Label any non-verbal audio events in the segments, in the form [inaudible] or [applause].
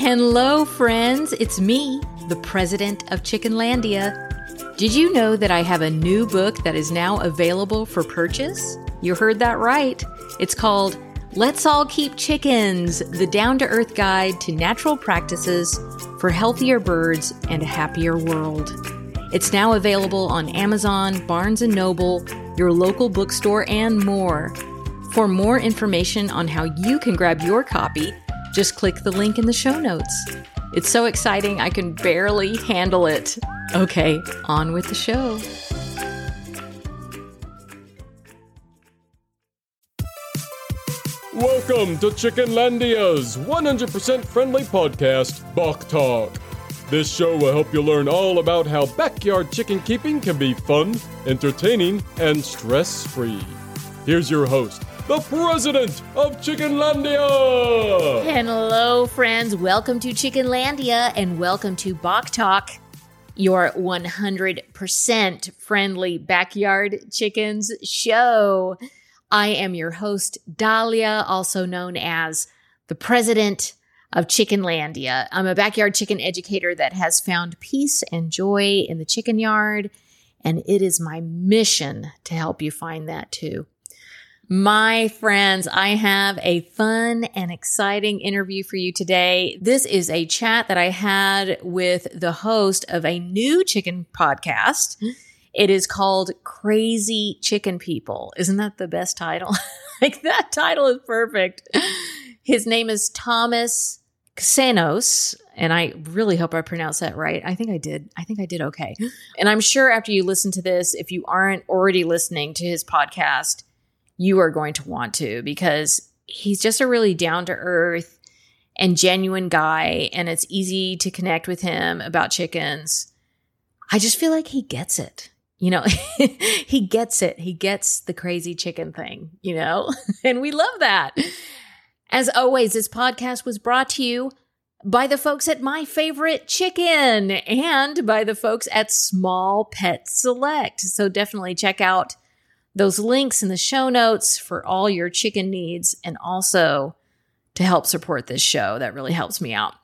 Hello, friends. It's me, the president of Chickenlandia. Did you know that I have a new book that is now available for purchase? You heard that right. It's called Let's All Keep Chickens The Down to Earth Guide to Natural Practices for Healthier Birds and a Happier World. It's now available on Amazon, Barnes & Noble, your local bookstore, and more. For more information on how you can grab your copy, just click the link in the show notes. It's so exciting, I can barely handle it. Okay, on with the show. Welcome to Chickenlandia's 100% friendly podcast, Bawk Tawk. This show will help you learn all about how backyard chicken keeping can be fun, entertaining, and stress free. Here's your host, the president of Chickenlandia! Hello, friends. Welcome to Chickenlandia and welcome to Bawk Tawk, your 100% friendly backyard chickens show. I am your host, Dahlia, also known as the president of Chickenlandia. I'm a backyard chicken educator that has found peace and joy in the chicken yard, and it is my mission to help you find that too. My friends, I have a fun and exciting interview for you today. This is a chat that I had with the host of a new chicken podcast. It is called Crazy Chicken People. Isn't that the best title? [laughs] like that title is perfect. His name is Thomas Xenos, and I really hope I pronounced that right. I think I did. I think I did okay. And I'm sure after you listen to this, if you aren't already listening to his podcast, you are going to want to because he's just a really down to earth and genuine guy, and it's easy to connect with him about chickens. I just feel like he gets it. You know, [laughs] he gets it. He gets the crazy chicken thing, you know, [laughs] and we love that. As always, this podcast was brought to you by the folks at My Favorite Chicken and by the folks at Small Pet Select. So definitely check out those links in the show notes for all your chicken needs and also to help support this show. That really helps me out.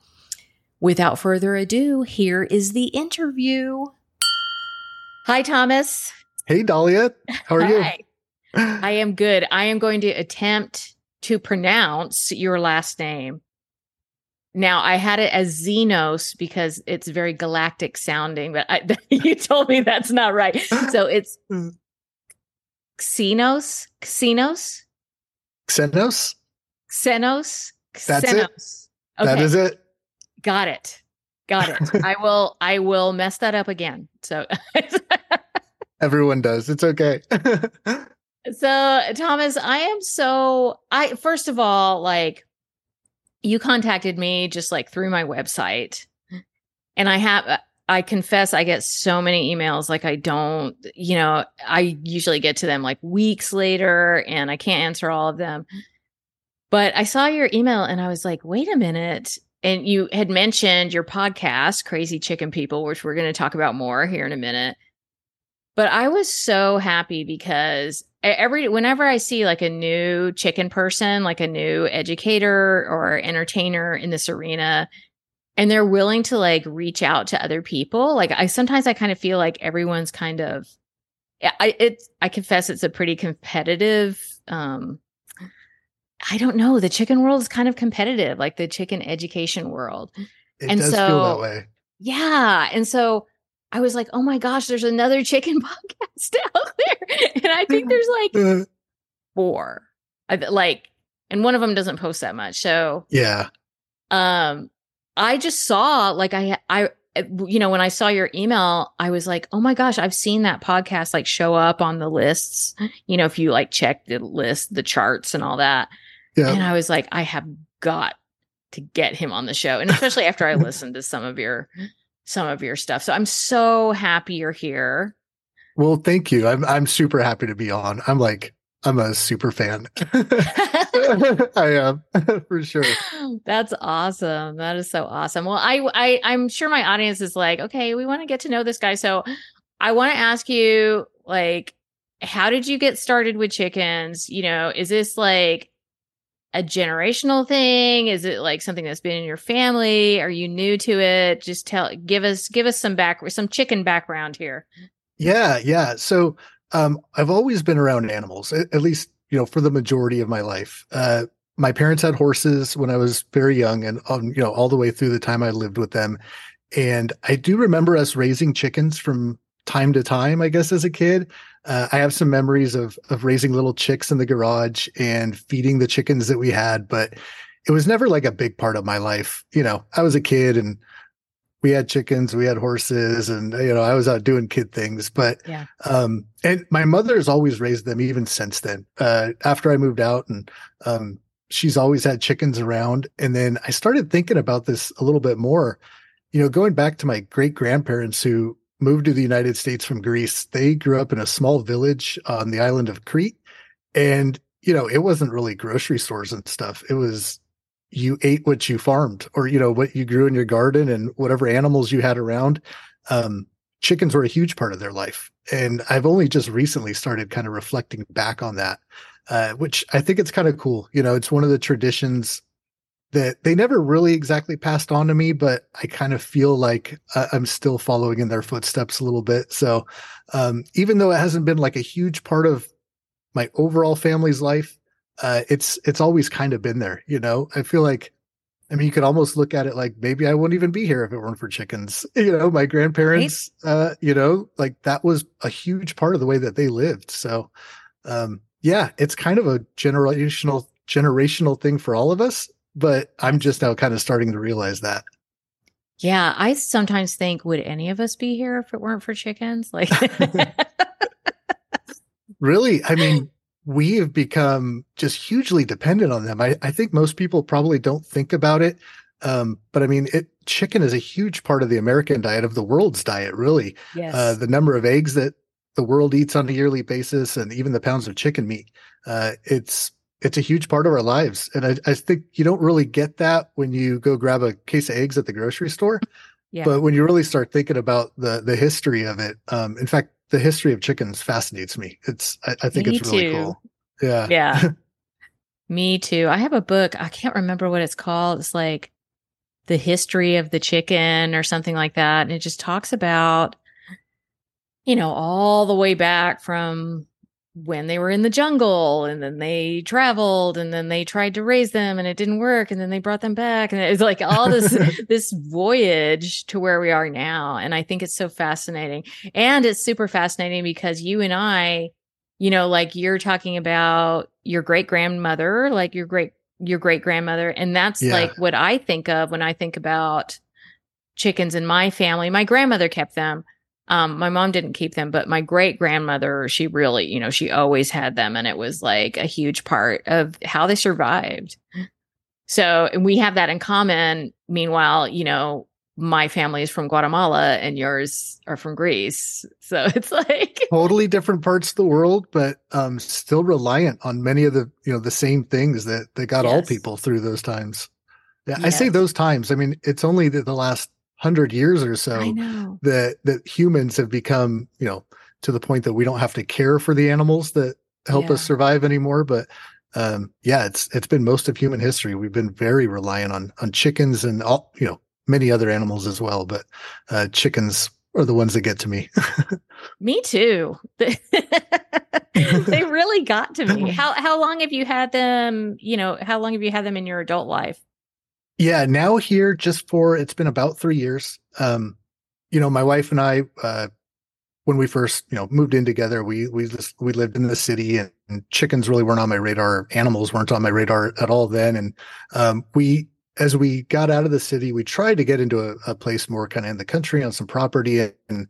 Without further ado, here is the interview. Hi, Thomas. Hey, Dahlia. How are you? I am good. I am going to attempt to pronounce your last name. Now, I had it as Xenos because it's very galactic sounding, but I, [laughs] you told me that's not right. So it's [laughs] Xenos, Xenos, Xenos? Xenos, That's it. Okay, That is it. got it, got it. I will, I will mess that up again. So, [laughs] Everyone does. It's okay. [laughs] so Thomas, I am so. I first of all, like, you contacted me just like through my website, and I have. I confess I get so many emails like I don't, you know, I usually get to them like weeks later and I can't answer all of them. But I saw your email and I was like, wait a minute. And you had mentioned your podcast, Crazy Chicken People, which we're going to talk about more here in a minute. But I was so happy because every whenever I see like a new chicken person, like a new educator or entertainer in this arena, and they're willing to like reach out to other people, like I sometimes I kind of feel like everyone's kind of I it's I confess it's a pretty competitive um I don't know. The chicken world is kind of competitive, like the chicken education world. It And does feel that so- way. Yeah. And so I was like, oh my gosh, there's another chicken [laughs] podcast out there. And I think there's like [laughs] Uh, four. I, like, and one of them doesn't post that much. So, yeah. um, I just saw like I, I, you know, when I saw your email, I was like, oh my gosh, I've seen that podcast like show up on the lists. You know, if you like check the list, the charts and all that. Yeah. And I was like, I have got to get him on the show. And especially after I [laughs] listened to some of your some of your stuff. So I'm so happy you're here. Well, thank you. I'm I'm super happy to be on. I'm like I'm a super fan. [laughs] [laughs] I am [laughs] for sure. That's awesome. That is so awesome. Well, I I I'm sure my audience is like, okay, we want to get to know this guy. So I want to ask you like how did you get started with chickens? You know, is this like a generational thing? Is it like something that's been in your family? Are you new to it? Just tell give us give us some back some chicken background here. Yeah, yeah. So um I've always been around animals, at, at least, you know, for the majority of my life. Uh my parents had horses when I was very young and um, you know, all the way through the time I lived with them. And I do remember us raising chickens from time to time, I guess, as a kid. Uh, I have some memories of of raising little chicks in the garage and feeding the chickens that we had, but it was never like a big part of my life. You know, I was a kid and we had chickens, we had horses, and you know, I was out doing kid things. But yeah, um, and my mother has always raised them even since then. Uh, after I moved out, and um, she's always had chickens around. And then I started thinking about this a little bit more. You know, going back to my great grandparents who moved to the United States from Greece. They grew up in a small village on the island of Crete. And, you know, it wasn't really grocery stores and stuff. It was you ate what you farmed or, you know, what you grew in your garden and whatever animals you had around. Um, chickens were a huge part of their life. And I've only just recently started kind of reflecting back on that, uh, which I think it's kind of cool. You know, it's one of the traditions that they never really exactly passed on to me, but I kind of feel like uh, I'm still following in their footsteps a little bit. So, um, even though it hasn't been like a huge part of my overall family's life, uh, it's it's always kind of been there. You know, I feel like, I mean, you could almost look at it like maybe I wouldn't even be here if it weren't for chickens. [laughs] You know, my grandparents, right. uh, you know, like that was a huge part of the way that they lived. So, um, yeah, it's kind of a generational generational thing for all of us but I'm just now kind of starting to realize that. Yeah, I sometimes think, would any of us be here if it weren't for chickens? Like, [laughs] really? I mean, we have become just hugely dependent on them. I, I think most people probably don't think about it. Um, but I mean, it, chicken is a huge part of the American diet, of the world's diet, really. Yes. Uh, the number of eggs that the world eats on a yearly basis and even the pounds of chicken meat. Uh, it's it's a huge part of our lives. And I, I think you don't really get that when you go grab a case of eggs at the grocery store. Yeah. But when you really start thinking about the the history of it, um, in fact, the history of chickens fascinates me. It's I, I think me it's really too. cool. Yeah. Yeah. [laughs] me too. I have a book. I can't remember what it's called. It's like the history of the chicken or something like that. And it just talks about, you know, all the way back from when they were in the jungle and then they traveled and then they tried to raise them and it didn't work and then they brought them back and it's like all this [laughs] [laughs] this voyage to where we are now and i think it's so fascinating. And it's super fascinating because you and i you know like you're talking about your great grandmother like your great your great grandmother and that's yeah. like what i think of when i think about chickens in my family. My grandmother kept them um, my mom didn't keep them, but my great grandmother, she really, you know, she always had them and it was like a huge part of how they survived. So we have that in common. Meanwhile, you know, my family is from Guatemala and yours are from Greece. So [laughs] it's like totally different parts of the world, but um, still reliant on many of the, you know, the same things that, that got yes. all people through those times. Yeah, yes. I say those times. I mean, it's only the, the last hundred years or so that that humans have become, you know, to the point that we don't have to care for the animals that help yeah. us survive anymore. But um, yeah, it's it's been most of human history. We've been very reliant on on chickens and all, you know, many other animals as well. But uh, chickens are the ones that get to me. [laughs] me too. [laughs] they really got to me. [laughs] How how long have you had them? You know, how long have you had them in your adult life? Yeah, now here just for it's been about three years. Um, you know, my wife and I, uh, when we first, you know, moved in together, we we just we lived in the city, and, and, chickens really weren't on my radar. Animals weren't on my radar at all then, and um, we. As we got out of the city, we tried to get into a, a place more kind of in the country on some property, and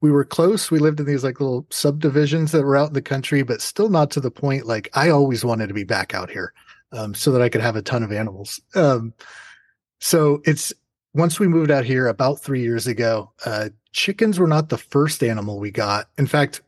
we were close. We lived in these like little subdivisions that were out in the country, but still not to the point. Like I always wanted to be back out here, um, so that I could have a ton of animals. Um, so it's once we moved out here about three years ago, uh, chickens were not the first animal we got. In fact,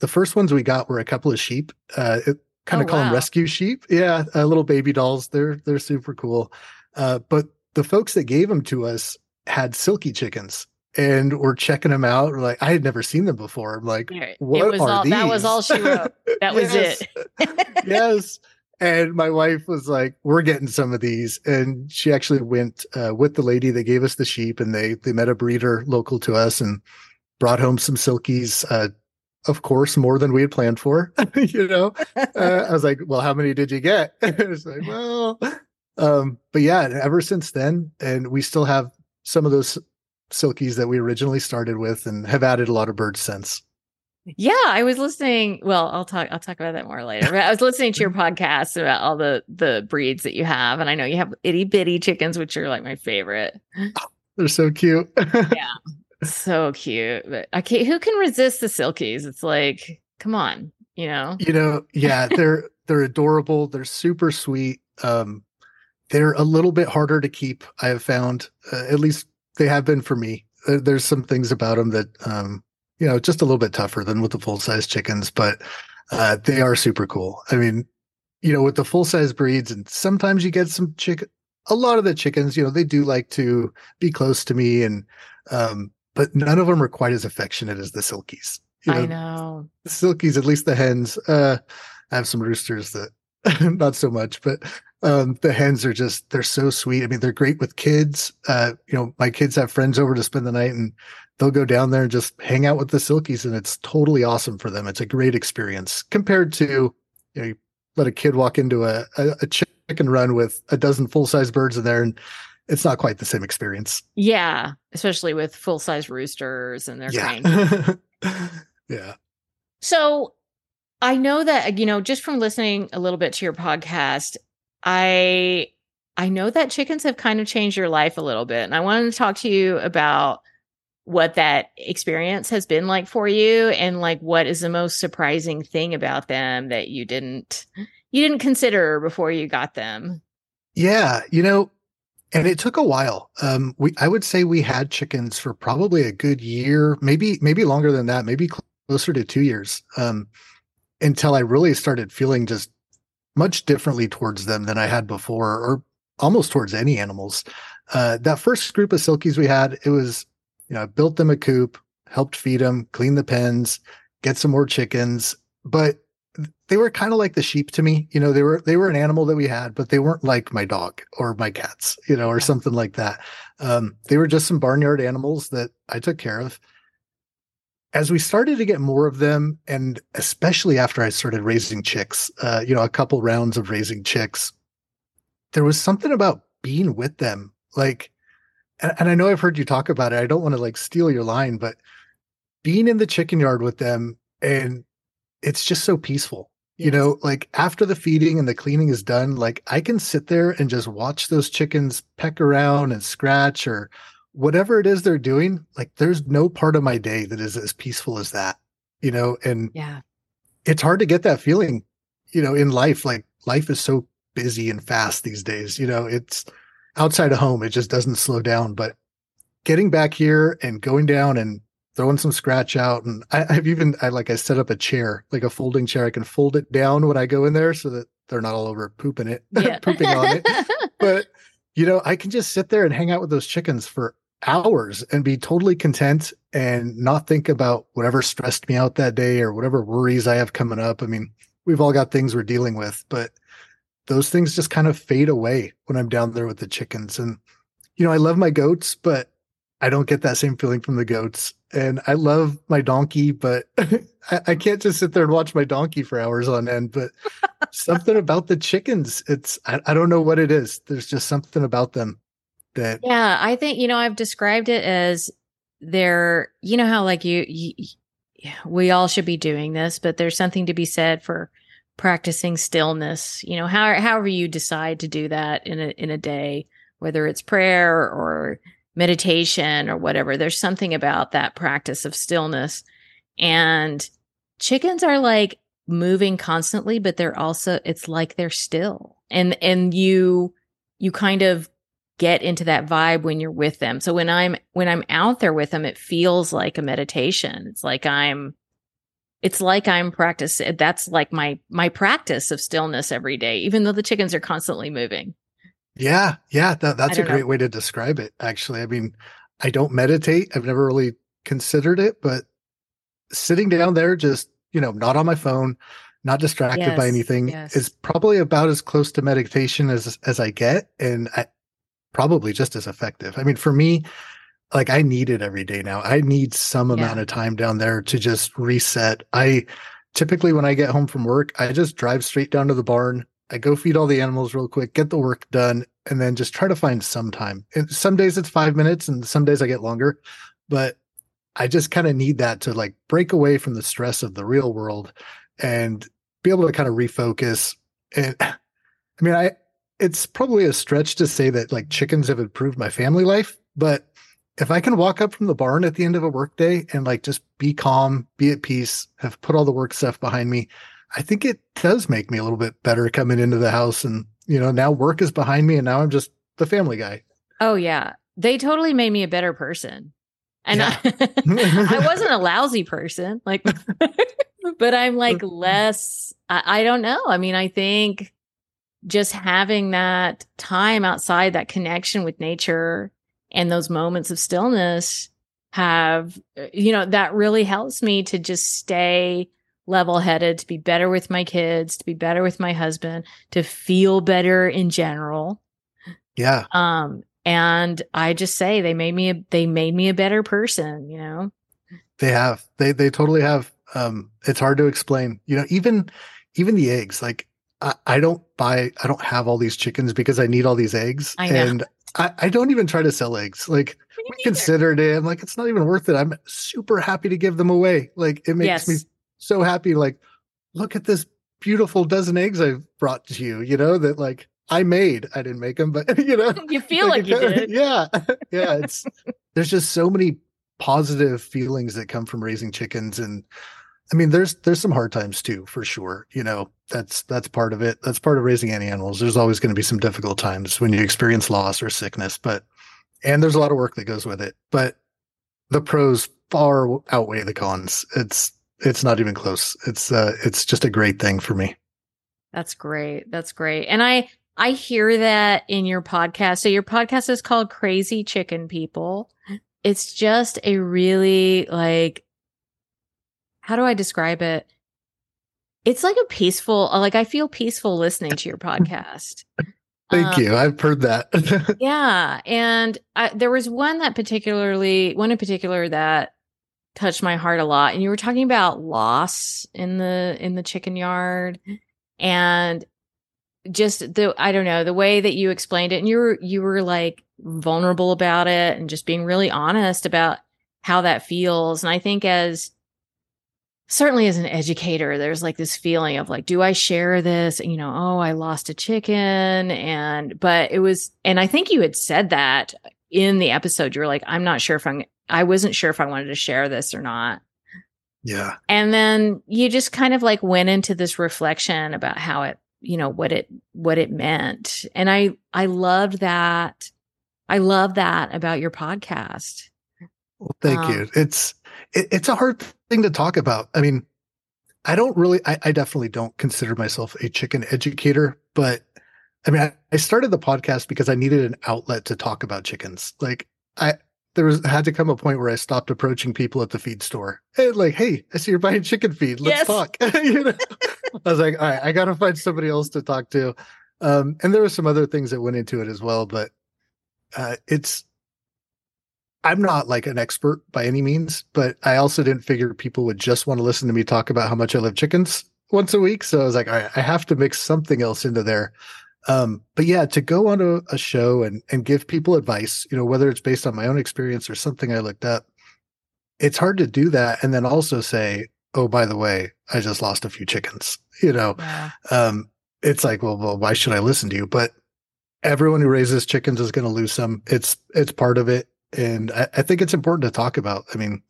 the first ones we got were a couple of sheep. Uh, kind of oh, call wow. them rescue sheep. Yeah, uh, little baby dolls. They're they're super cool. Uh, but the folks that gave them to us had silky chickens, and we're checking them out. We're like, I had never seen them before. I'm like, what it was are all, these? That was all she wrote. [laughs] That was it. [laughs] yes. And my wife was like, "We're getting some of these," and she actually went uh, with the lady They gave us the sheep, and they they met a breeder local to us and brought home some silkies. Uh, of course, more than we had planned for. [laughs] you know, uh, I was like, "Well, how many did you get?" [laughs] it's like, "Well," um, but yeah, ever since then, and we still have some of those silkies that we originally started with, and have added a lot of birds since. Yeah, I was listening. Well, I'll talk. I'll talk about that more later. But I was listening to your [laughs] podcast about all the the breeds that you have, and I know you have itty bitty chickens, which are like my favorite. They're so cute. yeah, [laughs] so cute. But I can't. Who can resist the silkies? It's like, come on, you know. You know, yeah, they're [laughs] they're adorable. They're super sweet. Um, they're a little bit harder to keep. I have found, uh, at least they have been for me. there's some things about them that um you know, just a little bit tougher than with the full size chickens, but uh, they are super cool. I mean, you know, with the full size breeds, and sometimes you get some chicken. A lot of the chickens, you know, they do like to be close to me, and um, but none of them are quite as affectionate as the silkies. You know, I know the silkies, at least the hens. Uh, I have some roosters that [laughs] not so much, but um, the hens are just they're so sweet. I mean, they're great with kids. Uh, you know, my kids have friends over to spend the night, and they'll go down there and just hang out with the silkies and it's totally awesome for them. It's a great experience compared to you know you let a kid walk into a, a, a chicken run with a dozen full-size birds in there and it's not quite the same experience. Yeah especially with full-size roosters and their yeah. [laughs] yeah. So i know that you know just from listening a little bit to your podcast i i know that chickens have kind of changed your life a little bit and i wanted to talk to you about what that experience has been like for you and like what is the most surprising thing about them that you didn't you didn't consider before you got them? Yeah you know and it took a while. Um we i would say we had chickens for probably a good year maybe maybe longer than that maybe closer to 2 years um until i really started feeling just much differently towards them than i had before or almost towards any animals. Uh that first group of silkies we had it was you know, I built them a coop, helped feed them, clean the pens, get some more chickens, but they were kind of like the sheep to me. You know, they were they were an animal that we had, but they weren't like my dog or my cats, you know, or something like that. Um, they were just some barnyard animals that I took care of. As we started to get more of them, and especially after I started raising chicks, uh, you know, a couple rounds of raising chicks, there was something about being with them. Like and, and I know I've heard you talk about it. I don't want to like steal your line, but being in the chicken yard with them and it's just so peaceful. Yes. You know, like after the feeding and the cleaning is done, like I can sit there and just watch those chickens peck around and scratch or whatever it is they're doing. Like there's no part of my day that is as peaceful as that, you know, and yeah, it's hard to get that feeling, you know, in life. Like life is so busy and fast these days, you know, it's, outside of home, it just doesn't slow down. But getting back here and going down and throwing some scratch out, and I, have even I like I set up a chair, like a folding chair. I can fold it down when I go in there so that they're not all over pooping it, yeah. [laughs] pooping on it. [laughs] But you know, I can just sit there and hang out with those chickens for hours and be totally content and not think about whatever stressed me out that day or whatever worries I have coming up. I mean, we've all got things we're dealing with, but those things just kind of fade away when I'm down there with the chickens. And, you know, I love my goats, but I don't get that same feeling from the goats. And I love my donkey, but [laughs] I, I, can't just sit there and watch my donkey for hours on end. But something [laughs] about the chickens, it's, I, I don't know what it is. There's just something about them that. Yeah. I think, you know, I've described it as they're, you know, how like you, you we all should be doing this, but there's something to be said for practicing stillness you know how, however you decide to do that in a in a day whether it's prayer or meditation or whatever there's something about that practice of stillness. And chickens are like moving constantly but they're also it's like they're still. And and you you kind of get into that vibe when you're with them. So when i'm when i'm out there with them it feels like a meditation. It's like i'm it's like I'm practice. That's like my my practice of stillness every day, even though the chickens are constantly moving. Yeah, yeah, that, that's a great know. way to describe it. Actually, I mean, I don't meditate. I've never really considered it, but sitting down there, just you know, not on my phone, not distracted Yes, by anything yes. is probably about as close to meditation as as I get and I, probably just as effective. I mean, for me, like I need it every day now. I need some Yeah. amount of time down there to just reset. I typically when I get home from work, I just drive straight down to the barn. I go feed all the animals real quick, get the work done, and then just try to find some time. And some days it's five minutes, and some days I get longer. But I just kind of need that to like break away from the stress of the real world and be able to kind of refocus. And [sighs] I mean, I it's probably a stretch to say that like chickens have improved my family life, but if I can walk up from the barn at the end of a workday and like just be calm, be at peace, have put all the work stuff behind me, I think it does make me a little bit better coming into the house. And, you know, now work is behind me and now I'm just the family guy. Oh yeah. They totally made me a better person. And Yeah. I, [laughs] I wasn't a lousy person, like [laughs] but I'm like less I, I don't know. I mean, I think just having that time outside, that connection with nature and those moments of stillness have uh, you know, that really helps me to just stay level headed, to be better with my kids, to be better with my husband, to feel better in general. Yeah. Um, and I just say they made me a, they made me a better person, you know? They have. They they totally have. Um, it's hard to explain. You know, even even the eggs. Like I, I don't buy. I don't have all these chickens because I need all these eggs, I know. and I, I don't even try to sell eggs. Like we considered it. I'm like, it's not even worth it. I'm super happy to give them away. Like it makes me so happy. Like, look at this beautiful dozen eggs I've brought to you. You know that like I made. I didn't make them, but [laughs] you know You [laughs] feel like, you it did. Yeah. [laughs] Yeah. It's there's just so many positive feelings that come from raising chickens. And I mean, there's there's some hard times too, for sure. You know, that's that's part of it. That's part of raising any animals. There's always going to be some difficult times when you experience loss or sickness, but and there's a lot of work that goes with it. But the pros far outweigh the cons. It's it's not even close. It's uh it's just a great thing for me. That's great. That's great. And I I hear that in your podcast. So your podcast is called Crazy Chicken People. It's just a really like how do I describe it? It's like a peaceful like I feel peaceful listening to your podcast. [laughs] Thank Um, you. I've heard that. [laughs] Yeah, and I, there was one that particularly, one in particular that touched my heart a lot. And you were talking about loss in the in the chicken yard, and just the I don't know the way that you explained it, and you were you were like vulnerable about it, and just being really honest about how that feels. And I think as certainly as an educator there's like this feeling of like do i share this you know oh i lost a chicken and but it was and i think you had said that in the episode you were like i'm not sure if i'm i wasn't sure if i wanted to share this or not yeah. and then you just kind of like went into this reflection about how it you know what it what it meant and i i loved that i love that about your podcast Well, thank Um, you. It's it, it's a hard thing to talk about. I mean, I don't really. I, I definitely don't consider myself a chicken educator, but I mean, I, I started the podcast because I needed an outlet to talk about chickens. Like I there was had to come a point where I stopped approaching people at the feed store. Hey, like, hey, I see you're buying chicken feed. Let's Yes. talk. [laughs] you know? I was like, all right, I gotta find somebody else to talk to. Um, and there were some other things that went into it as well, but uh, it's I'm not like an expert by any means, but I also didn't figure people would just want to listen to me talk about how much I love chickens once a week. So I was like, all right, I have to mix something else into there. Um, but yeah, to go on a, a show and and give people advice, you know, whether it's based on my own experience or something I looked up, it's hard to do that and then also say, oh, by the way, I just lost a few chickens. You know, yeah um, it's like, well, well, why should I listen to you? But everyone who raises chickens is going to lose some. It's it's part of it, and I, I think it's important to talk about. I mean,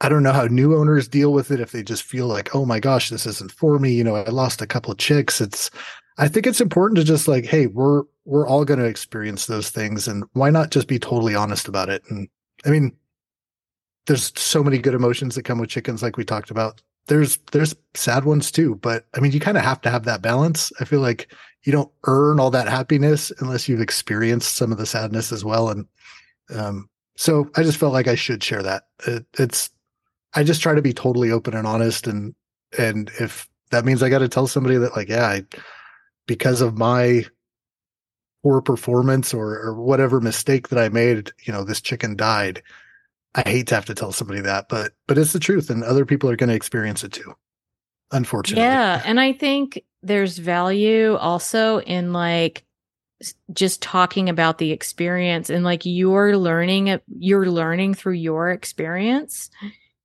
I don't know how new owners deal with it if they just feel like, oh my gosh, this isn't for me. You know, I lost a couple of chicks. It's I think it's important to just like, hey, we're we're all going to experience those things, and why not just be totally honest about it? And I mean, there's so many good emotions that come with chickens, like we talked about there's there's sad ones too but i mean you kind of have to have that balance i feel like you don't earn all that happiness unless you've experienced some of the sadness as well and um so i just felt like i should share that it, it's i just try to be totally open and honest and And if that means I got to tell somebody that, like, yeah, I, because of my poor performance or, or whatever mistake that I made, you know, this chicken died. I hate to have to tell somebody that, but but it's the truth, and other people are going to experience it too. Unfortunately, yeah, and I think there's value also in like just talking about the experience and like you're learning you're learning through your experience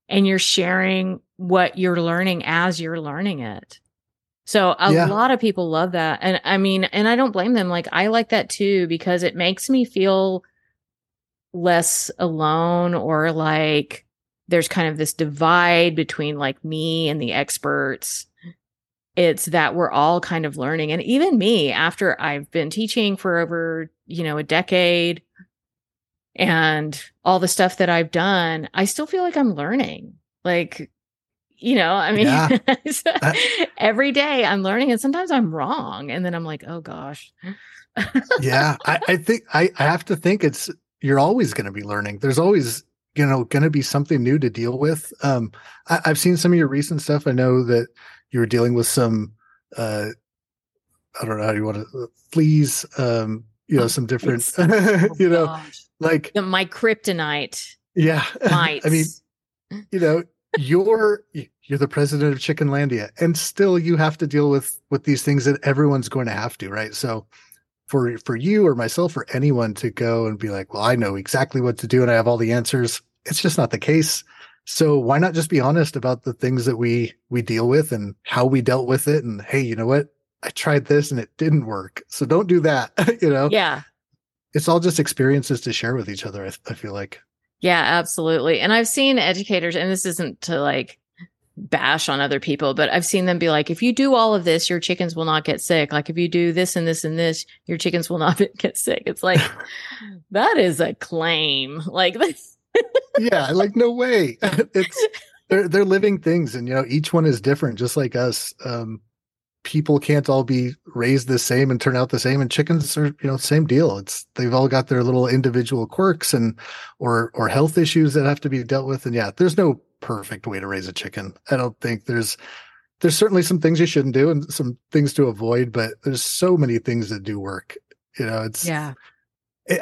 and you're sharing what you're learning as you're learning it. So a yeah. lot of people love that. And I mean, and I don't blame them. Like I like that too because it makes me feel less alone or like there's kind of this divide between like me and the experts. It's that we're all kind of learning. And even me, after I've been teaching for over, you know, a decade and all the stuff that I've done, I still feel like I'm learning. Like you know i mean yeah. [laughs] every day i'm learning and sometimes i'm wrong and then i'm like oh gosh yeah I, I, think I, I have to think it's you're always going to be learning there's always you know going to be something new to deal with um I, have seen some of your recent stuff i know that you were dealing with some uh i don't know how you want to fleas um you know some different oh, [laughs] you know gosh. like the, my kryptonite yeah [laughs] i mean you know you're you're the president of Chickenlandia, and still you have to deal with with these things that everyone's going to have to, right? So for for you or myself or anyone to go and be like, well, I know exactly what to do and I have all the answers. It's just not the case. So why not just be honest about the things that we we deal with and how we dealt with it? And hey, you know what? I tried this and it didn't work. So don't do that. [laughs] you know? Yeah. It's all just experiences to share with each other. I, I feel like. Yeah, absolutely. And I've seen educators, and this isn't to like bash on other people, but I've seen them be like, if you do all of this, your chickens will not get sick. Like if you do this and this and this, your chickens will not [laughs] get sick. It's like, [laughs] that is a claim. Like, yeah, like no way. [laughs] It's they're they're living things, and you know each one is different, just like us. Um, people can't all be raised the same and turn out the same and chickens are you know same deal it's they've all got their little individual quirks and or or health issues that have to be dealt with and yeah there's no perfect way to raise a chicken i don't think there's there's certainly some things you shouldn't do and some things to avoid but there's so many things that do work you know it's yeah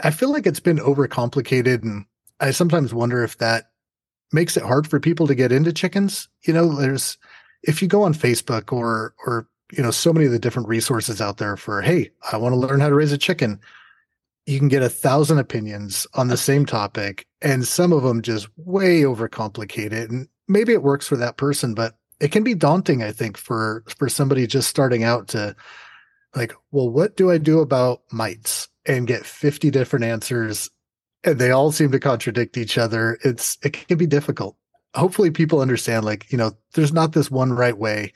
i feel like it's been overcomplicated and i sometimes wonder if that makes it hard for people to get into chickens. You know there's if you go on facebook or or you know so many of the different resources out there for hey i want to learn how to raise a chicken you can get a thousand opinions on the same topic and some of them just way overcomplicated and maybe it works for that person but it can be daunting i think for for somebody just starting out to like well what do i do about mites? and get 50 different answers and they all seem to contradict each other it's it can be difficult hopefully people understand like you know there's not this one right way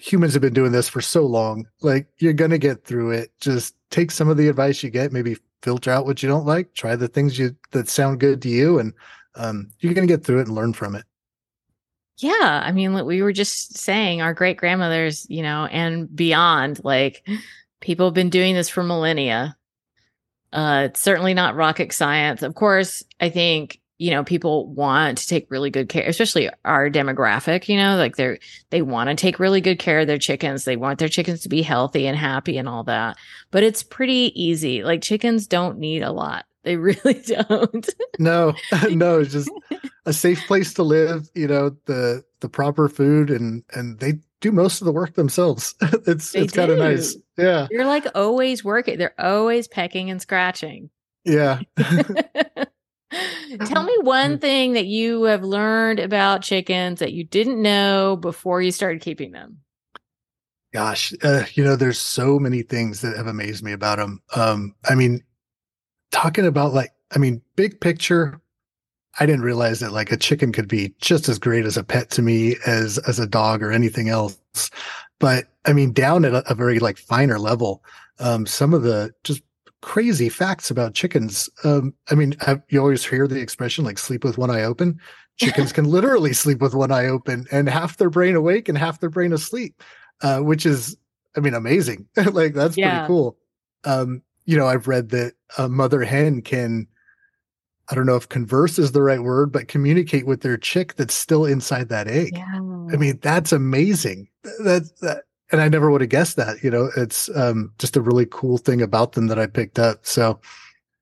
humans have been doing this for so long. Like you're to get through it. Just take some of the advice you get, maybe filter out what you don't like, try the things you that sound good to you and um, you're to get through it and learn from it. Yeah, I mean, we were just saying our great grandmothers, you know, and beyond, like people have been doing this for millennia. Uh, it's certainly not rocket science. Of course, I think you know people want to take really good care especially our demographic you know like they're they want to take really good care of their chickens. They want their chickens to be healthy and happy and all that. But it's pretty easy. Like chickens don't need a lot. They [laughs] really don't. No [laughs] no just a safe place to live you know the the proper food and and they do most of the work themselves. [laughs] It's they it's kind of nice. Yeah. You're like always working. They're always pecking and scratching. Yeah. [laughs] [laughs] Tell me one thing that you have learned about chickens that you didn't know before you started keeping them. Gosh, uh, you know, there's so many things that have amazed me about them. Um, I mean, talking about like, I mean, big picture, I didn't realize that like a chicken could be just as great as a pet to me as as a dog or anything else. But I mean, down at a, a very like finer level, um, some of the just crazy facts about chickens. Um, I mean, have, you always hear the expression like sleep with one eye open. [laughs] Chickens can literally sleep with one eye open and half their brain awake and half their brain asleep, uh, which is, I mean, amazing. [laughs] like that's yeah. pretty cool. Um, you know, I've read that a mother hen can, I don't know if converse is the right word, but communicate with their chick that's still inside that egg. Yeah. I mean, that's amazing. That, that and I never would have guessed that. You know, it's um, just a really cool thing about them that I picked up. So,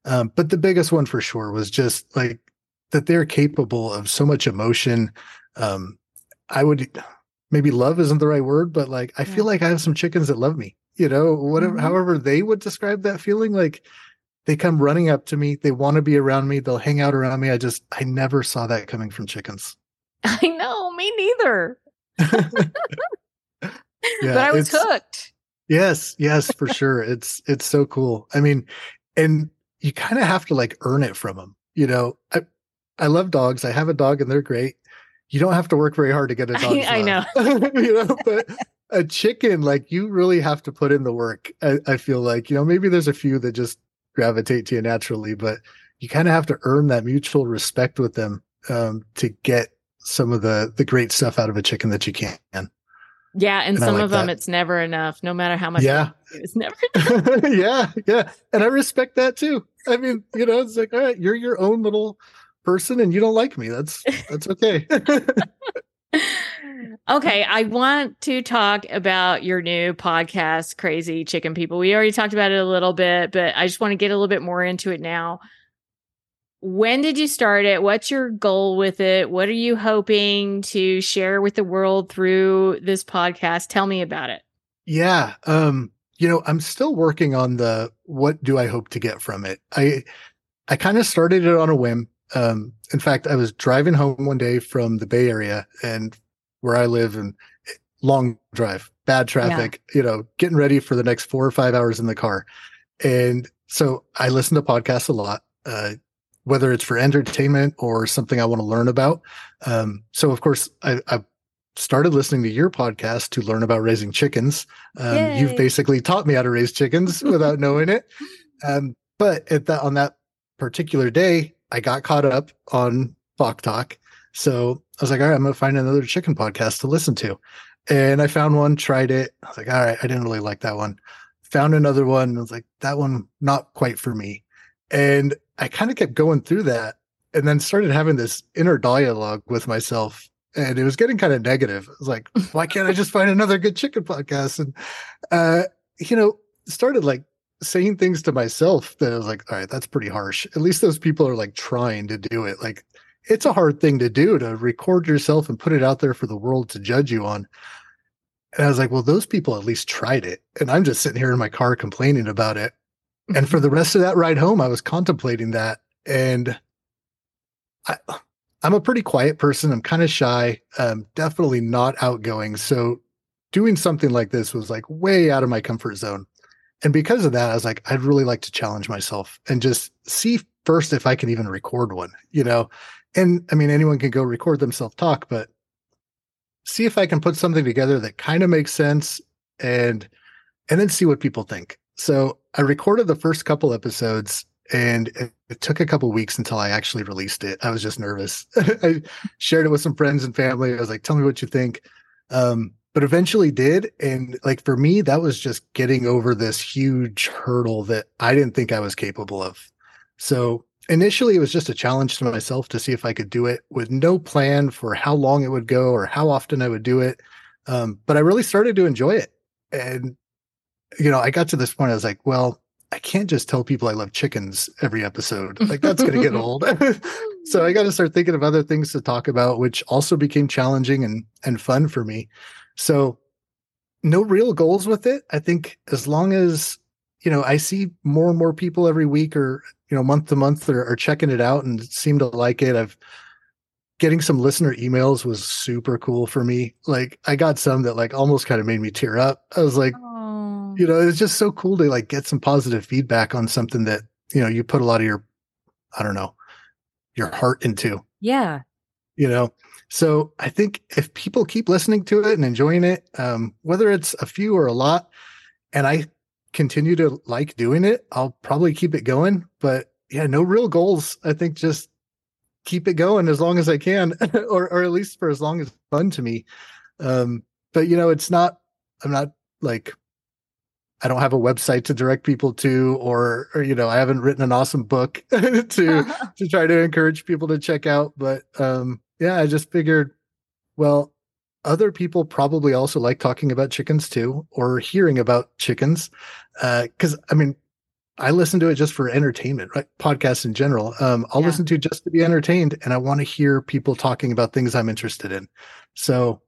um, but the biggest one for sure was just like that they're capable of so much emotion. Um, I would maybe love isn't the right word, but like I Yeah. feel like I have some chickens that love me. You know, whatever, Mhm. however they would describe that feeling, like they come running up to me, they want to be around me, they'll hang out around me. I just I never saw that coming from chickens. [laughs] I know, me neither. [laughs] Yeah, but I was hooked. Yes, yes, for sure. It's it's so cool. I mean, and you kind of have to like earn it from them. You know, I I love dogs. I have a dog and they're great. You don't have to work very hard to get a [laughs] dog. I know. you know, but a chicken, like you really have to put in the work. I, I feel like, you know, maybe there's a few that just gravitate to you naturally, but you kind of have to earn that mutual respect with them um, to get some of the the great stuff out of a chicken that you can. Yeah, and And some like of them, that. it's never enough. No matter how much, Yeah. do, it's never [laughs] enough. yeah, yeah. And I respect that too. I mean, you know, it's like, all right, you're your own little person and you don't like me. That's that's okay. [laughs] [laughs] okay, I want to talk about your new podcast, Crazy Chicken People. We already talked about it a little bit, but I just want to get a little bit more into it now. When did you start it? What's your goal with it? What are you hoping to share with the world through this podcast? Tell me about it. yeah. Um, you know, I'm still working on the what do I hope to get from it. I I kind of started it on a whim. Um, in fact, I was driving home one day from the Bay Area and where I live and long drive, bad traffic, you know, getting ready for the next four or five hours in the car. And so I listen to podcasts a lot, uh, whether it's for entertainment or something I want to learn about. Um, so of course I, I started listening to your podcast to learn about raising chickens. Um, you've basically taught me how to raise chickens [laughs] without knowing it. Um, but at that, on that particular day, I got caught up on Bawk Tawk. So I was like, all right, I'm going to find another chicken podcast to listen to. And I found one, tried it. I was like, all right, I didn't really like that one. Found another one. I was like, that one, not quite for me. And I kind of kept going through that and then started having this inner dialogue with myself. And it was getting kind of negative. I was like, [laughs] why can't I just find another good chicken podcast? And, uh, you know, started like saying things to myself that I was like, all right, that's pretty harsh. At least those people are like trying to do it. Like, it's a hard thing to do to record yourself and put it out there for the world to judge you on. And I was like, well, those people at least tried it. And I'm just sitting here in my car complaining about it. And for the rest of that ride home, I was contemplating that. And I, I'm a pretty quiet person. I'm kind of shy. Um, definitely not outgoing. So doing something like this was like way out of my comfort zone. And because of that, I was like, I'd really like to challenge myself and just see first if I can even record one, you know? And I mean, anyone can go record themselves talk, but see if I can put something together that kind of makes sense and, and then see what people think. So I recorded the first couple episodes and it, it took a couple weeks until I actually released it. I was just nervous. [laughs] I shared it with some friends and family. I was like, tell me what you think. Um, but eventually did. And like for me, that was just getting over this huge hurdle that I didn't think I was capable of. So initially it was just a challenge to myself to see if I could do it with no plan for how long it would go or how often I would do it. Um, but I really started to enjoy it. And, you know, I got to this point, I was like, well, I can't just tell people I love chickens every episode. Like that's going to get old. [laughs] so I got to start thinking of other things to talk about, which also became challenging and, and fun for me. So no real goals with it. I think as long as, you know, I see more and more people every week or, you know, month to month are, are checking it out and seem to like it. I've getting some listener emails was super cool for me. Like I got some that like almost kind of made me tear up. I was like, Oh. you know, it's just so cool to like get some positive feedback on something that, you know, you put a lot of your, I don't know, your heart into, Yeah. you know? So I think if people keep listening to it and enjoying it, um, whether it's a few or a lot, and I continue to like doing it, I'll probably keep it going. But yeah, no real goals. I think just keep it going as long as I can, [laughs] or or at least for as long as fun to me. Um, but you know, it's not. I'm not like I don't have a website to direct people to, or, or you know, I haven't written an awesome book [laughs] to [laughs] to try to encourage people to check out. But um, yeah, I just figured, well, other people probably also like talking about chickens too, or hearing about chickens. Because uh, I mean, I listen to it just for entertainment, right? Podcasts in general. Um, I'll yeah. listen to just to be entertained, and I want to hear people talking about things I'm interested in. So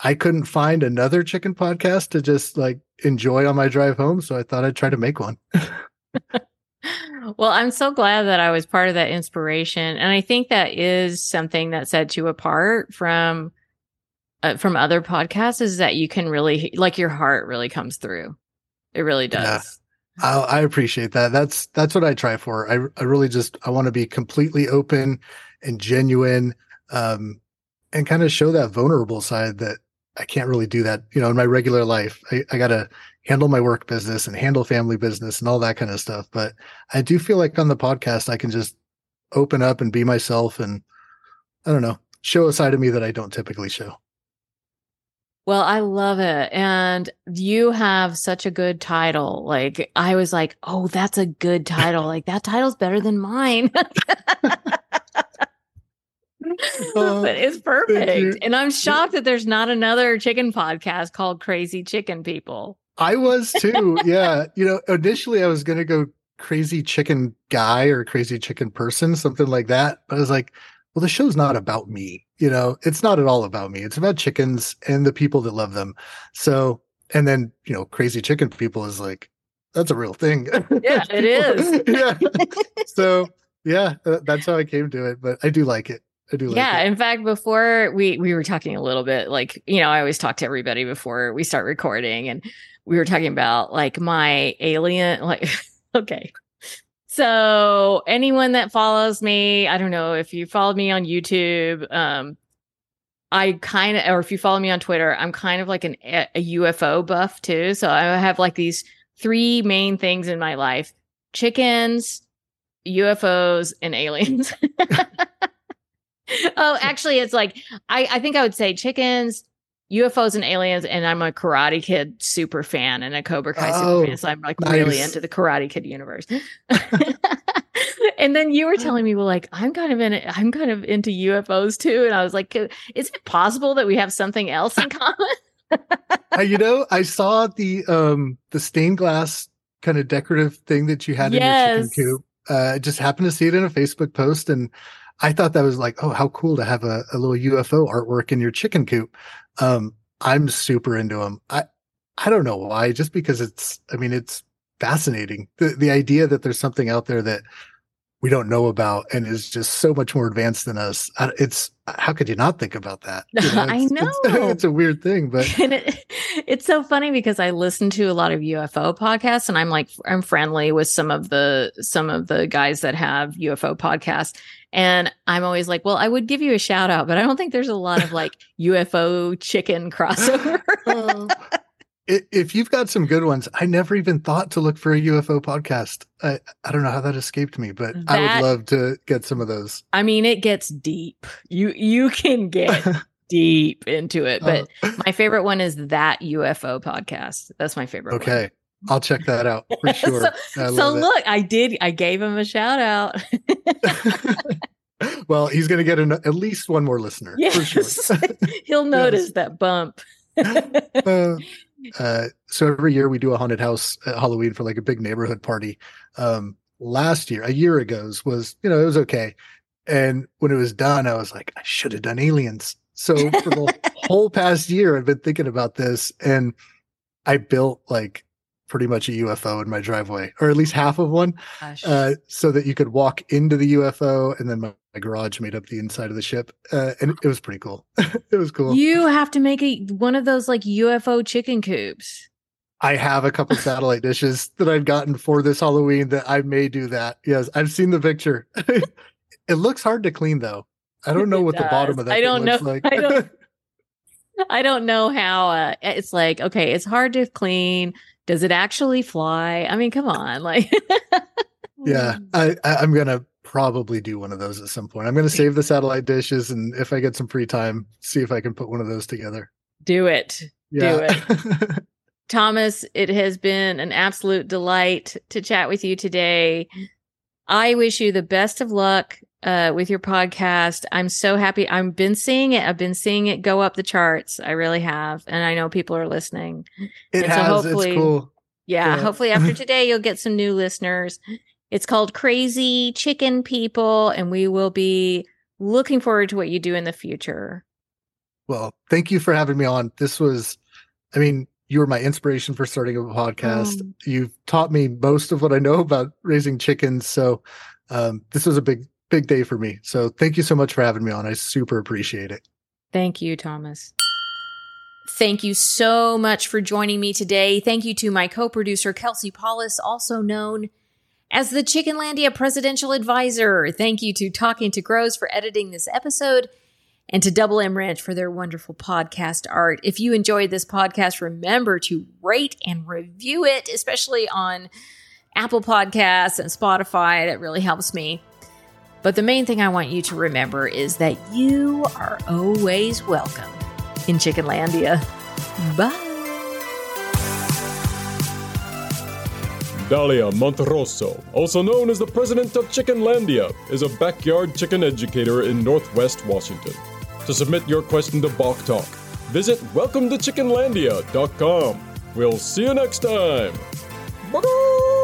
I couldn't find another chicken podcast to just like enjoy on my drive home. So I thought I'd try to make one. [laughs] well, I'm so glad that I was part of that inspiration. And I think that is something that set you apart from uh, from other podcasts is that you can really like your heart really comes through. It really does. Yeah. I, I appreciate that. That's that's what I try for. I I really just I want to be completely open and genuine, um, and kind of show that vulnerable side that I can't really do that, you know, in my regular life. I, I got to handle my work business and handle family business and all that kind of stuff. But I do feel like on the podcast, I can just open up and be myself and I don't know, show a side of me that I don't typically show. Well, I love it. And you have such a good title. Like, I was like, oh, that's a good title. Like, that title's better than mine. Uh, [laughs] but it's perfect. And I'm shocked that there's not another chicken podcast called Crazy Chicken People. I was [laughs] too. yeah. You know, initially I was going to go crazy chicken guy or crazy chicken person, something like that. But I was like, well, the show's not about me. You know, it's not at all about me. It's about chickens and the people that love them. So, and then, you know, crazy chicken people is like, that's a real thing. [laughs] Yeah, it is. [laughs] yeah. [laughs] So, yeah, uh, that's how I came to it. But I do like it. I do like yeah. It. In fact, before we we were talking a little bit, like you know, I always talk to everybody before we start recording, and we were talking about like my alien. Like, okay, so anyone that follows me, I don't know if you followed me on YouTube, um, I kind of, or if you follow me on Twitter, I'm kind of like an a UFO buff too. So I have like these three main things in my life: chickens, UFOs, and aliens. [laughs] [laughs] oh, actually, it's like I, I think I would say chickens, UFOs, and aliens. And I'm a Karate Kid super fan and a Cobra Kai oh, super fan. So I'm like nice. really into the Karate Kid universe. [laughs] [laughs] and then you were telling me, well, like I'm kind of in it. I'm kind of into UFOs too. And I was like, is it possible that we have something else in common? [laughs] uh, you know, I saw the um the stained glass kind of decorative thing that you had yes. in your chicken coop. Uh, I just happened to see it in a Facebook post and I thought that was like, oh, how cool to have a, a little UFO artwork in your chicken coop. Um, I'm super into them. I, I don't know why, just because it's, I mean, it's fascinating. The, the idea that there's something out there that we don't know about and is just so much more advanced than us. It's how could you not think about that? You know, [laughs] I [laughs] know it's, it's, a weird thing, but [laughs] it, it's so funny because I listen to a lot of UFO podcasts and I'm like I'm friendly with some of the some of the guys that have UFO podcasts and I'm always like, well, I would give you a shout out, but I don't think there's a lot of like UFO chicken crossover. If you've got some good ones, I never even thought to look for a UFO podcast. I, I don't know how that escaped me, but that, I would love to get some of those. I mean, it gets deep. You you can get [laughs] deep into it, but uh, my favorite one is that UFO podcast. That's my favorite. Okay. One. I'll check that out for [laughs] sure. so, so look, I did. I gave him a shout out. [laughs] well, he's going to get an, at least one more listener. Yes. Sure. He'll notice yes. that bump. uh, uh, so every year we do a haunted house at Halloween for like a big neighborhood party. Um, last year, a year ago's was, you know, it was okay. And when it was done, I was like, I should have done aliens. So for the [laughs] whole past year, I've been thinking about this and I built like pretty much a UFO in my driveway, or at least half of one, uh, so that you could walk into the UFO, and then my, my garage made up the inside of the ship, uh, and it was pretty cool. [laughs] it was cool. You have to make a one of those like UFO chicken coops. I have a couple satellite dishes that I've gotten for this Halloween that I may do that. Yes, I've seen the picture. [laughs] it looks hard to clean though. I don't know it what does. the bottom of that I don't know. Like. I don't. [laughs] I don't know how uh, it's like. Okay, it's hard to clean does it actually fly? I mean, come on, like. [laughs] yeah, mm. I, I am gonna probably do one of those at some point. I'm gonna save the satellite dishes, and if I get some free time, see if I can put one of those together. Do it. Yeah. Do it. [laughs] Thomas, it has been an absolute delight to chat with you today. I wish you the best of luck uh, with your podcast. I'm so happy. I've been seeing it. I've been seeing it go up the charts. I really have, and I know people are listening. It And so has. hopefully- it's cool. Yeah, Yeah. hopefully after today you'll get some new listeners. It's called Crazy Chicken People, and we will be looking forward to what you do in the future. Well, thank you for having me on. This was, I mean, you were my inspiration for starting a podcast. Oh. You've taught me most of what I know about raising chickens. So, um, this was a big, big day for me. So, thank you so much for having me on. I super appreciate it. Thank you, Thomas. Thank you so much for joining me today. Thank you to my co producer, Kelsey Paulus, also known as the Chickenlandia Presidential Advisor. Thank you to Talking to Grows for editing this episode and to Double M Ranch for their wonderful podcast art. If you enjoyed this podcast, remember to rate and review it, especially on Apple Podcasts and Spotify. That really helps me. But the main thing I want you to remember is that you are always welcome in Chickenlandia. Bye. Dalia Monterosso, also known as the president of Chickenlandia, is a backyard chicken educator in Northwest Washington. To submit your question to Bawk Tawk, visit welcometochickenlandia.com. We'll see you next time. Bye.